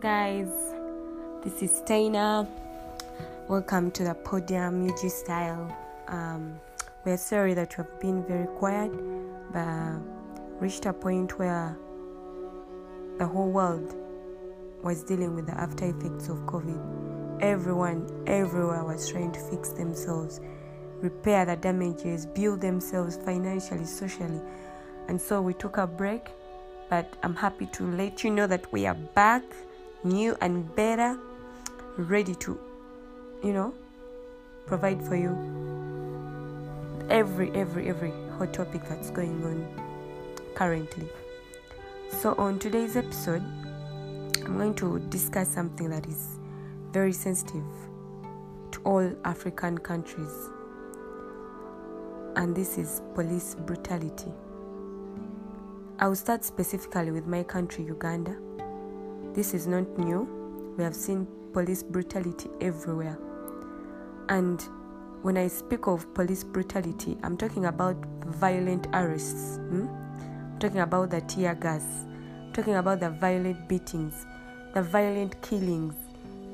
Guys. This is Taina. Welcome to the podium UG style. Um, we're sorry that we have been very quiet, but reached a point where the whole world was dealing with the after effects of COVID. Everyone, everywhere was trying to fix themselves, repair the damages, build themselves financially, socially. And so we took a break, but I'm happy to let you know that we are back, new and better, ready to, you know, provide for you every, every, every hot topic that's going on currently. So, on today's episode, I'm going to discuss something that is very sensitive to all African countries, and this is police brutality. I'll start specifically with my country, Uganda. This is not new. We have seen police brutality everywhere. And when I speak of police brutality, I'm talking about violent arrests. Hmm? I'm talking about the tear gas. I'm talking about the violent beatings, the violent killings,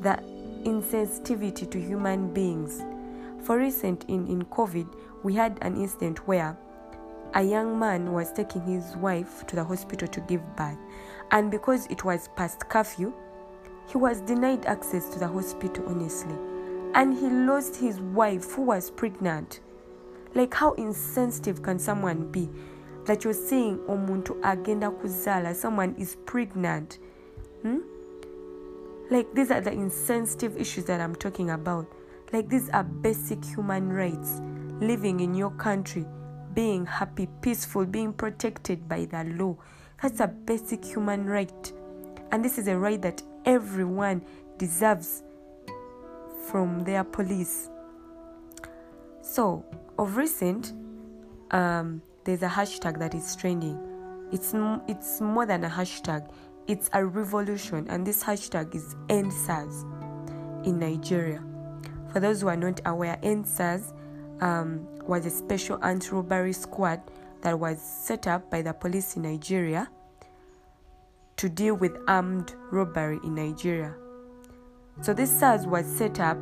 the insensitivity to human beings. For recent in, in COVID, we had an incident where a young man was taking his wife to the hospital to give birth, and because it was past curfew, he was denied access to the hospital, honestly. And he lost his wife who was pregnant. Like, how insensitive can someone be that you're saying, Omuntu agenda kuzala, someone is pregnant? Hmm? Like, these are the insensitive issues that I'm talking about. Like, these are basic human rights. Living in your country, being happy, peaceful, being protected by the law. That's a basic human right. And this is a right that everyone deserves from their police. So, of recent, um, there's a hashtag that is trending. It's it's more than a hashtag. It's a revolution, and this hashtag is End SARS in Nigeria. For those who are not aware, End SARS um, was a special anti-robbery squad that was set up by the police in Nigeria to deal with armed robbery in Nigeria. So this SARS was set up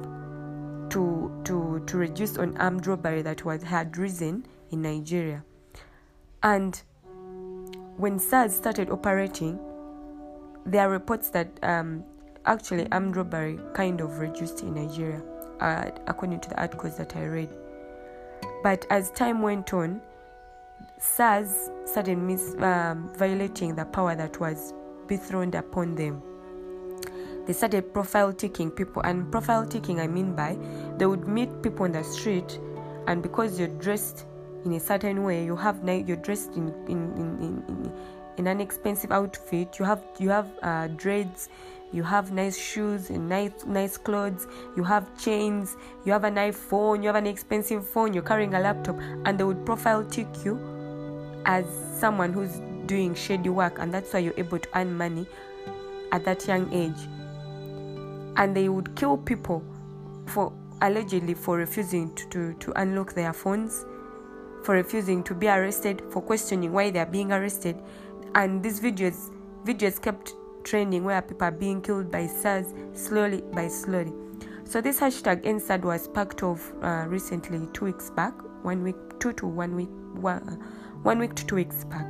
to to to reduce on armed robbery that was had risen in Nigeria. And when SARS started operating, there are reports that um, actually armed robbery kind of reduced in Nigeria, uh, according to the articles that I read. But as time went on, SARS started mis- um, violating the power that was dethroned upon them. They started profile taking people, and profile taking I mean by they would meet people on the street, and because you're dressed in a certain way, you have you're dressed in in, in, in, in an expensive outfit. You have you have uh, dreads, you have nice shoes and nice nice clothes. You have chains. You have an iPhone. You have an expensive phone. You're carrying a laptop, and they would profile take you as someone who's doing shady work, and that's why you're able to earn money at that young age. And they would kill people for allegedly for refusing to, to, to unlock their phones, for refusing to be arrested, for questioning why they are being arrested. And these videos videos kept trending where people are being killed by SARS slowly by slowly. So this hashtag End SARS was sparked off uh, recently, two weeks back, one week, two to one week, one, one week to two weeks back,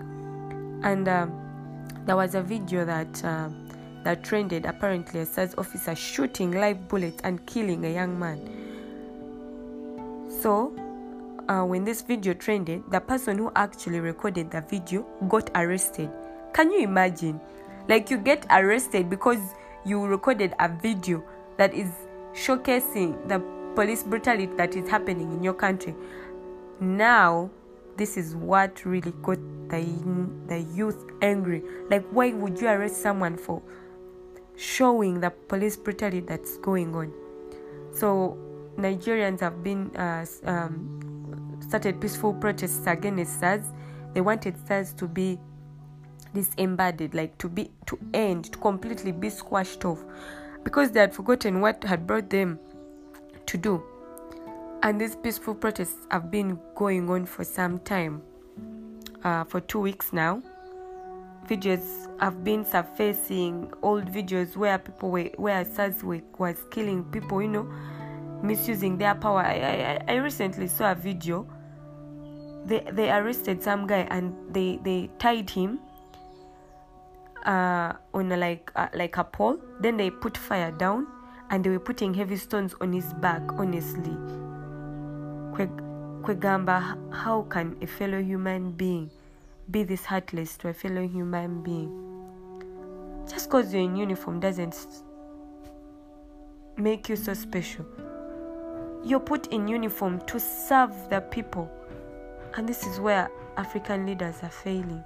and um, there was a video that uh, that trended. Apparently, a SARS officer shooting live bullets and killing a young man. So, uh, when this video trended, the person who actually recorded the video got arrested. Can you imagine? Like you get arrested because you recorded a video that is showcasing the police brutality that is happening in your country. Now, this is what really got the the youth angry. Like, why would you arrest someone for showing the police brutality that's going on? So, Nigerians have been uh, um, started peaceful protests against SARS. They wanted SARS to be disembodied, like to be to end, to completely be squashed off, because they had forgotten what had brought them to do. And these peaceful protests have been going on for some time, uh, for two weeks now. videos have been surfacing, old videos where people were, where SARS was killing people, you know, misusing their power. I, I, I recently saw a video. They, they arrested some guy and they, they tied him uh, on a, like uh, like a pole. Then they put fire down and they were putting heavy stones on his back. Honestly, kwegamba, how can a fellow human being be this heartless to a fellow human being? Just because you're in uniform doesn't make you so special. You're put in uniform to serve the people, and this is where African leaders are failing.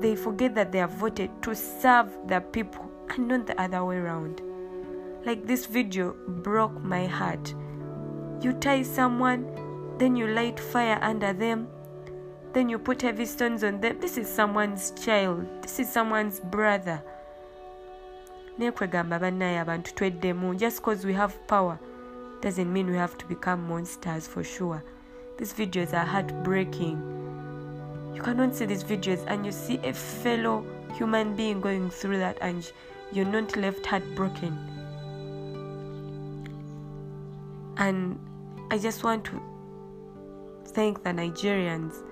They forget that they are voted to serve the people and not the other way around. Like this video broke my heart. You tie someone, then you light fire under them, then you put heavy stones on them. This is someone's child, this is someone's brother. nekwegamba bannaye abantu tweddemu just because we have power doesn't mean we have to become monsters for sure. These videos are heartbreaking. You cannot see these videos and you see a fellow human being going through that and you're not left heartbroken and i just want to thank the nigerians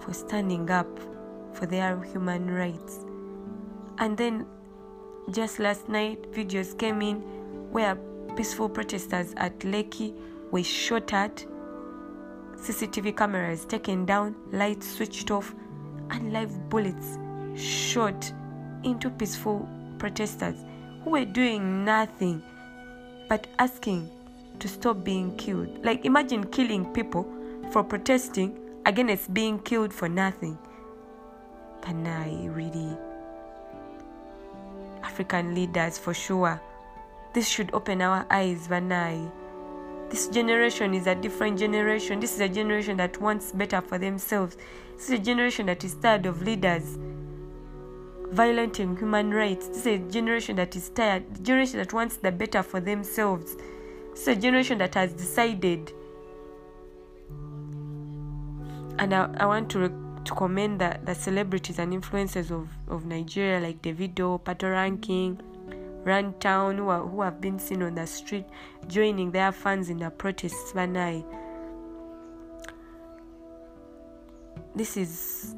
for standing up for their human rights. And then just last night videos came in where peaceful protesters at Lekki were shot at CCTV cameras taken down, lights switched off, and live bullets shot into peaceful protesters who were doing nothing but asking to stop being killed. Like, imagine killing people for protesting against being killed for nothing. Panai, really. African leaders, for sure. This should open our eyes, Vanai. This generation is a different generation. This is a generation that wants better for themselves. This is a generation that is tired of leaders violating human rights. This is a generation that is tired, generation that wants the better for themselves. Is a generation that has decided. And I, I want to, to commend the, the celebrities and influencers of, of Nigeria like Davido, Patoranking, Runtown who, are, who have been seen on the street joining their fans in the protests. Vanai. This is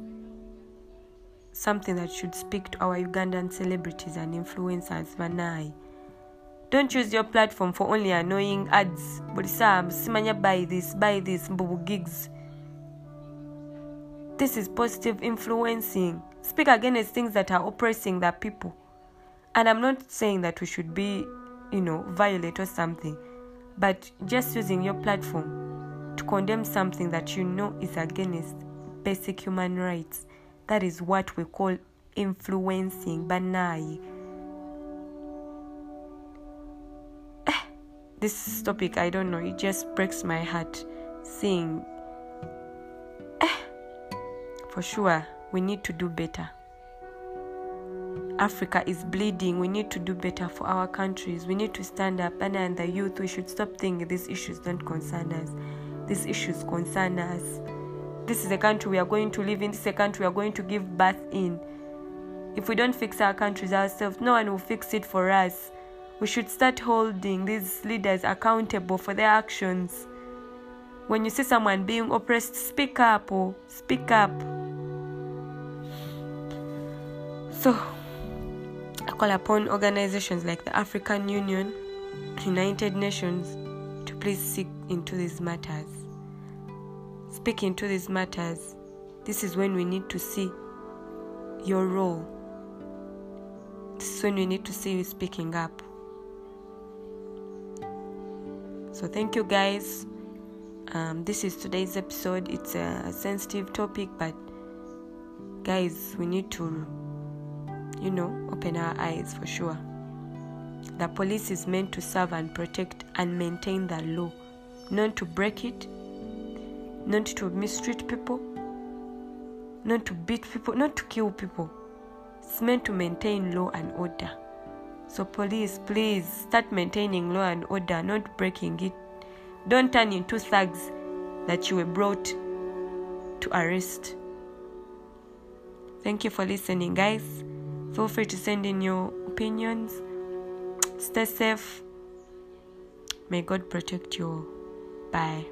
something that should speak to our Ugandan celebrities and influencers. Vanai. Don't use your platform for only annoying ads. But Bodisa, Simanya buy this, buy this, Mbubu gigs. This is positive influencing. Speak against things that are oppressing the people. And I'm not saying that we should be, you know, violent or something, but just using your platform to condemn something that you know is against basic human rights. That is what we call influencing. Banai. This topic, I don't know, it just breaks my heart seeing. Eh, for sure, we need to do better. Africa is bleeding. We need to do better for our countries. We need to stand up. And, and the youth, we should stop thinking these issues don't concern us. These issues concern us. This is a country we are going to live in. This is a country we are going to give birth in. If we don't fix our countries ourselves, no one will fix it for us. We should start holding these leaders accountable for their actions. When you see someone being oppressed, speak up or oh, speak up. So, I call upon organizations like the African Union, United Nations to please seek into these matters. Speak into these matters. This is when we need to see your role. This is when we need to see you speaking up. So, thank you guys. Um, this is today's episode. It's a sensitive topic, but guys, we need to you know, open our eyes for sure. The police is meant to serve and protect and maintain the law, not to break it, not to mistreat people, not to beat people, not to kill people. It's meant to maintain law and order. So, police, please start maintaining law and order, not breaking it. Don't turn into thugs that you were brought to arrest. Thank you for listening, guys. Feel free to send in your opinions. Stay safe. May God protect you. Bye.